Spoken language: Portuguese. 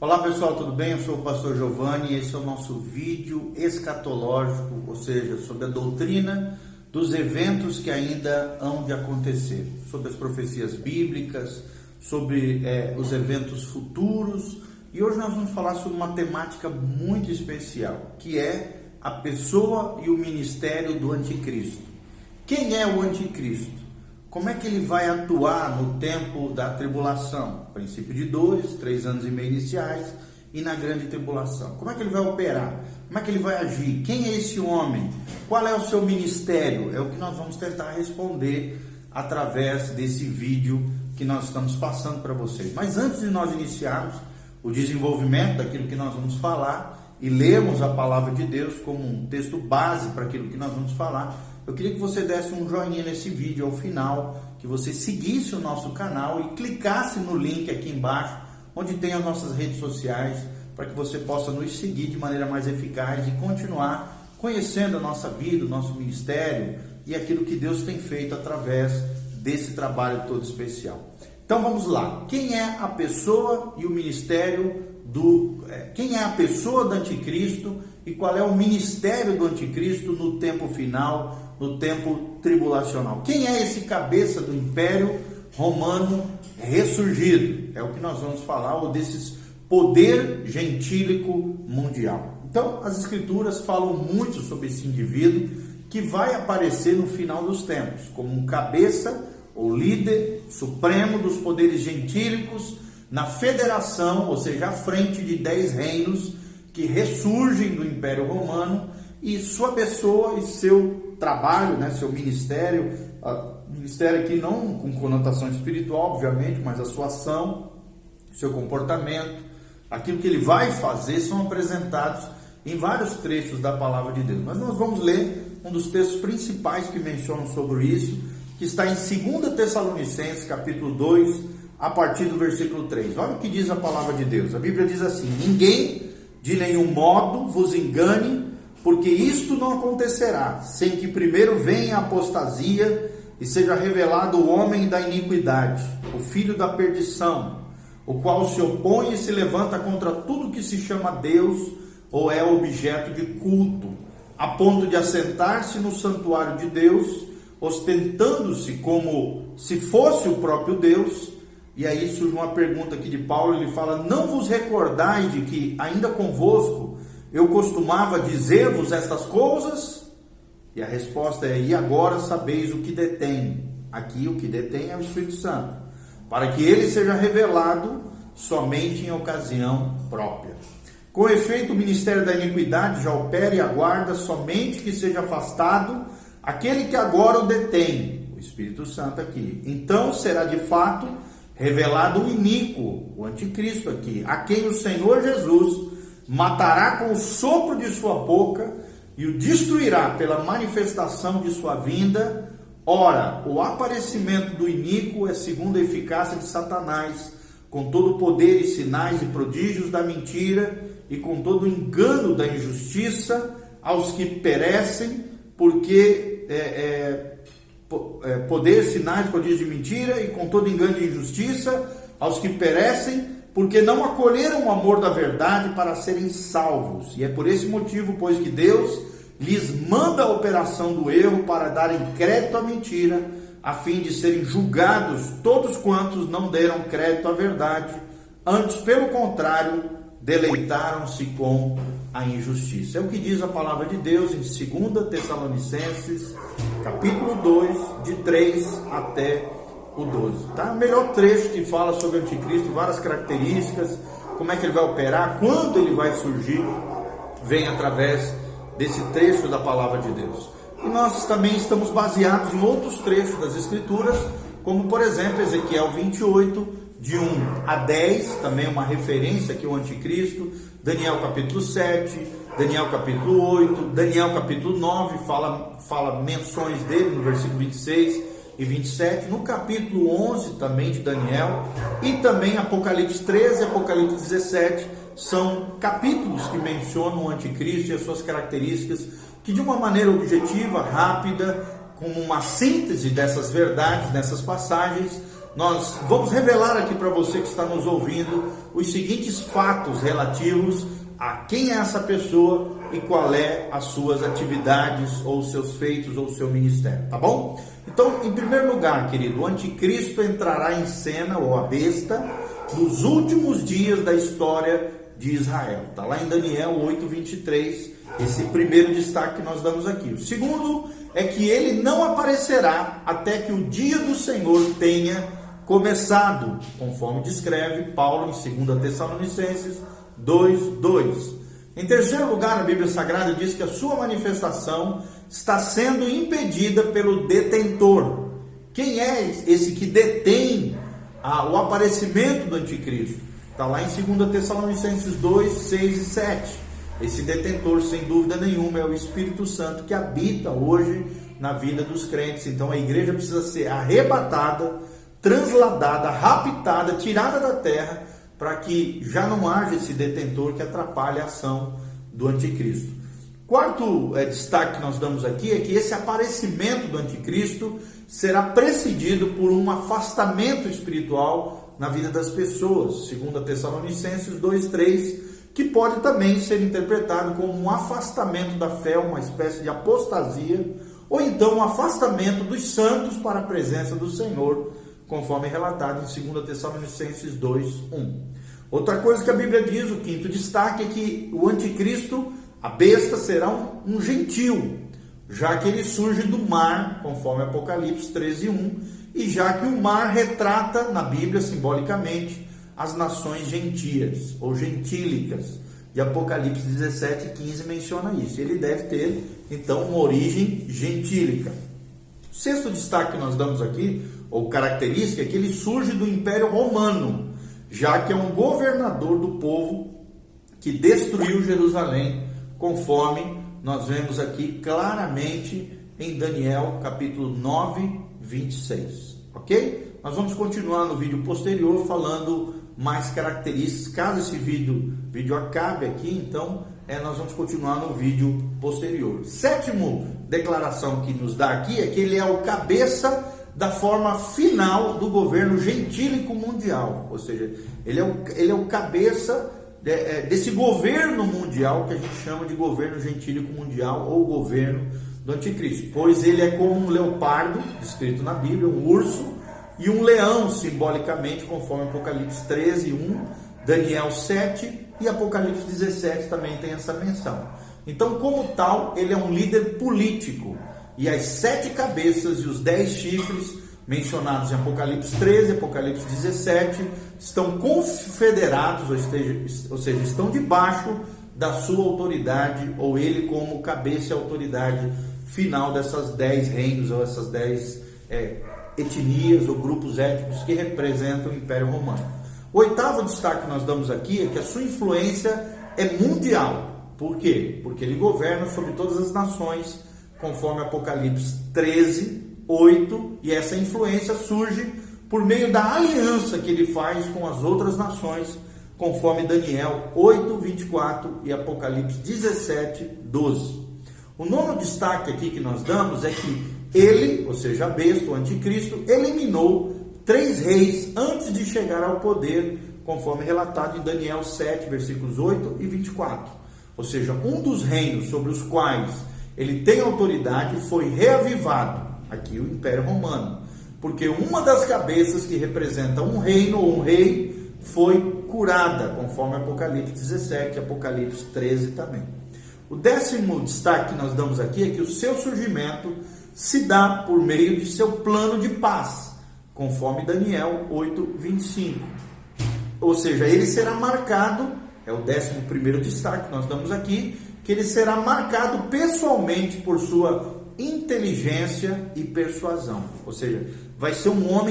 Olá pessoal, tudo bem? Eu sou o pastor Giovanni e esse é o nosso vídeo escatológico, ou seja, sobre a doutrina dos eventos que ainda hão de acontecer, sobre as profecias bíblicas, sobre é, os eventos futuros. E hoje nós vamos falar sobre uma temática muito especial, que é a pessoa e o ministério do anticristo. Quem é o anticristo? Como é que ele vai atuar no tempo da tribulação? Princípio de dores, três anos e meio iniciais, e na grande tribulação. Como é que ele vai operar? Como é que ele vai agir? Quem é esse homem? Qual é o seu ministério? É o que nós vamos tentar responder através desse vídeo que nós estamos passando para vocês. Mas antes de nós iniciarmos o desenvolvimento daquilo que nós vamos falar e lermos a palavra de Deus como um texto base para aquilo que nós vamos falar, eu queria que você desse um joinha nesse vídeo ao final, que você seguisse o nosso canal e clicasse no link aqui embaixo, onde tem as nossas redes sociais, para que você possa nos seguir de maneira mais eficaz e continuar conhecendo a nossa vida, o nosso ministério e aquilo que Deus tem feito através desse trabalho todo especial. Então vamos lá. Quem é a pessoa e o ministério do. É, quem é a pessoa do anticristo e qual é o ministério do anticristo no tempo final, no tempo tribulacional. Quem é esse cabeça do império romano ressurgido? É o que nós vamos falar, ou desses poder gentílico mundial. Então, as escrituras falam muito sobre esse indivíduo que vai aparecer no final dos tempos como um cabeça ou líder supremo dos poderes gentílicos na federação, ou seja, à frente de dez reinos que ressurgem do Império Romano e sua pessoa e seu trabalho, né, seu ministério, ministério aqui não com conotação espiritual, obviamente, mas a sua ação, seu comportamento, aquilo que ele vai fazer são apresentados em vários trechos da palavra de Deus. Mas nós vamos ler um dos textos principais que mencionam sobre isso, que está em 2 Tessalonicenses, capítulo 2, a partir do versículo 3. Olha o que diz a palavra de Deus. A Bíblia diz assim: Ninguém de nenhum modo vos engane, porque isto não acontecerá, sem que primeiro venha a apostasia e seja revelado o homem da iniquidade, o filho da perdição, o qual se opõe e se levanta contra tudo que se chama Deus ou é objeto de culto, a ponto de assentar-se no santuário de Deus, ostentando-se como se fosse o próprio Deus. E aí surge uma pergunta aqui de Paulo, ele fala: Não vos recordai de que, ainda convosco, eu costumava dizer-vos estas coisas? E a resposta é: E agora sabeis o que detém. Aqui o que detém é o Espírito Santo, para que ele seja revelado somente em ocasião própria. Com efeito, o ministério da iniquidade já opera e aguarda somente que seja afastado aquele que agora o detém, o Espírito Santo aqui. Então será de fato revelado o iníquo, o anticristo aqui, a quem o Senhor Jesus matará com o sopro de sua boca e o destruirá pela manifestação de sua vinda. Ora, o aparecimento do iníquo é segundo a eficácia de Satanás, com todo o poder e sinais e prodígios da mentira e com todo o engano da injustiça aos que perecem, porque é, é, é, poder, sinais, prodígios de mentira e com todo engano e injustiça aos que perecem, porque não acolheram o amor da verdade para serem salvos. E é por esse motivo, pois que Deus lhes manda a operação do erro para darem crédito à mentira, a fim de serem julgados todos quantos não deram crédito à verdade, antes, pelo contrário, deleitaram-se com a injustiça. É o que diz a palavra de Deus em 2 Tessalonicenses, capítulo 2, de 3 até o 12. Tá? Melhor trecho que fala sobre o anticristo, várias características, como é que ele vai operar, quando ele vai surgir, vem através desse trecho da palavra de Deus. E nós também estamos baseados em outros trechos das Escrituras, como por exemplo Ezequiel 28, de 1 a 10, também uma referência aqui ao anticristo, Daniel capítulo 7, Daniel capítulo 8, Daniel capítulo 9, fala, fala menções dele no versículo 26 e 27, no capítulo 11 também de Daniel, e também Apocalipse 13 e Apocalipse 17, são capítulos que mencionam o anticristo e as suas características, que de uma maneira objetiva, rápida, como uma síntese dessas verdades, dessas passagens, nós vamos revelar aqui para você que está nos ouvindo os seguintes fatos relativos a quem é essa pessoa e qual é as suas atividades ou seus feitos ou seu ministério, tá bom? Então, em primeiro lugar, querido, o anticristo entrará em cena ou a besta nos últimos dias da história de Israel. Tá lá em Daniel 8:23, esse primeiro destaque que nós damos aqui. O segundo é que ele não aparecerá até que o dia do Senhor tenha começado, conforme descreve Paulo em 2 Tessalonicenses 2:2. Em terceiro lugar, a Bíblia Sagrada diz que a sua manifestação está sendo impedida pelo detentor. Quem é esse que detém o aparecimento do anticristo? Está lá em 2 Tessalonicenses 2, 6 e 7. Esse detentor, sem dúvida nenhuma, é o Espírito Santo que habita hoje na vida dos crentes. Então a igreja precisa ser arrebatada, transladada, raptada, tirada da terra para que já não haja esse detentor que atrapalhe a ação do anticristo. Quarto é, destaque que nós damos aqui é que esse aparecimento do anticristo será precedido por um afastamento espiritual na vida das pessoas, segundo a Tessalonicenses 2:3, que pode também ser interpretado como um afastamento da fé, uma espécie de apostasia, ou então um afastamento dos santos para a presença do Senhor conforme relatado em 2 Tessalonicenses 2, 1. Outra coisa que a Bíblia diz, o quinto destaque, é que o anticristo, a besta, será um, um gentil, já que ele surge do mar, conforme Apocalipse 13, 1, e já que o mar retrata na Bíblia, simbolicamente, as nações gentias ou gentílicas. E Apocalipse 17, 15 menciona isso. Ele deve ter, então, uma origem gentílica. Sexto destaque que nós damos aqui ou característica é que ele surge do Império Romano, já que é um governador do povo que destruiu Jerusalém, conforme nós vemos aqui claramente em Daniel capítulo 9, 26. Ok? Nós vamos continuar no vídeo posterior falando mais características. Caso esse vídeo, vídeo acabe aqui, então é, nós vamos continuar no vídeo posterior. Sétimo declaração que nos dá aqui é que ele é o cabeça da forma final do governo gentílico mundial, ou seja, ele é o, ele é o cabeça de, é, desse governo mundial que a gente chama de governo gentílico mundial ou governo do anticristo, pois ele é como um leopardo, descrito na Bíblia, um urso, e um leão, simbolicamente, conforme Apocalipse 13, 1, Daniel 7 e Apocalipse 17 também tem essa menção. Então, como tal, ele é um líder político, e as sete cabeças e os dez chifres mencionados em Apocalipse 13, Apocalipse 17, estão confederados, ou, esteja, ou seja, estão debaixo da sua autoridade, ou ele como cabeça e autoridade final dessas dez reinos, ou essas dez é, etnias ou grupos étnicos que representam o Império Romano. O oitavo destaque que nós damos aqui é que a sua influência é mundial. Por quê? Porque ele governa sobre todas as nações conforme Apocalipse 13, 8, e essa influência surge por meio da aliança que ele faz com as outras nações, conforme Daniel 8, 24 e Apocalipse 17, 12. O nono destaque aqui que nós damos é que ele, ou seja, a besta, o anticristo, eliminou três reis antes de chegar ao poder, conforme relatado em Daniel 7, versículos 8 e 24. Ou seja, um dos reinos sobre os quais ele tem autoridade, foi reavivado, aqui o Império Romano, porque uma das cabeças que representa um reino ou um rei foi curada, conforme Apocalipse 17 e Apocalipse 13 também. O décimo destaque que nós damos aqui é que o seu surgimento se dá por meio de seu plano de paz, conforme Daniel 8, 25. Ou seja, ele será marcado, é o décimo primeiro destaque que nós damos aqui, que ele será marcado pessoalmente por sua inteligência e persuasão. Ou seja, vai ser um homem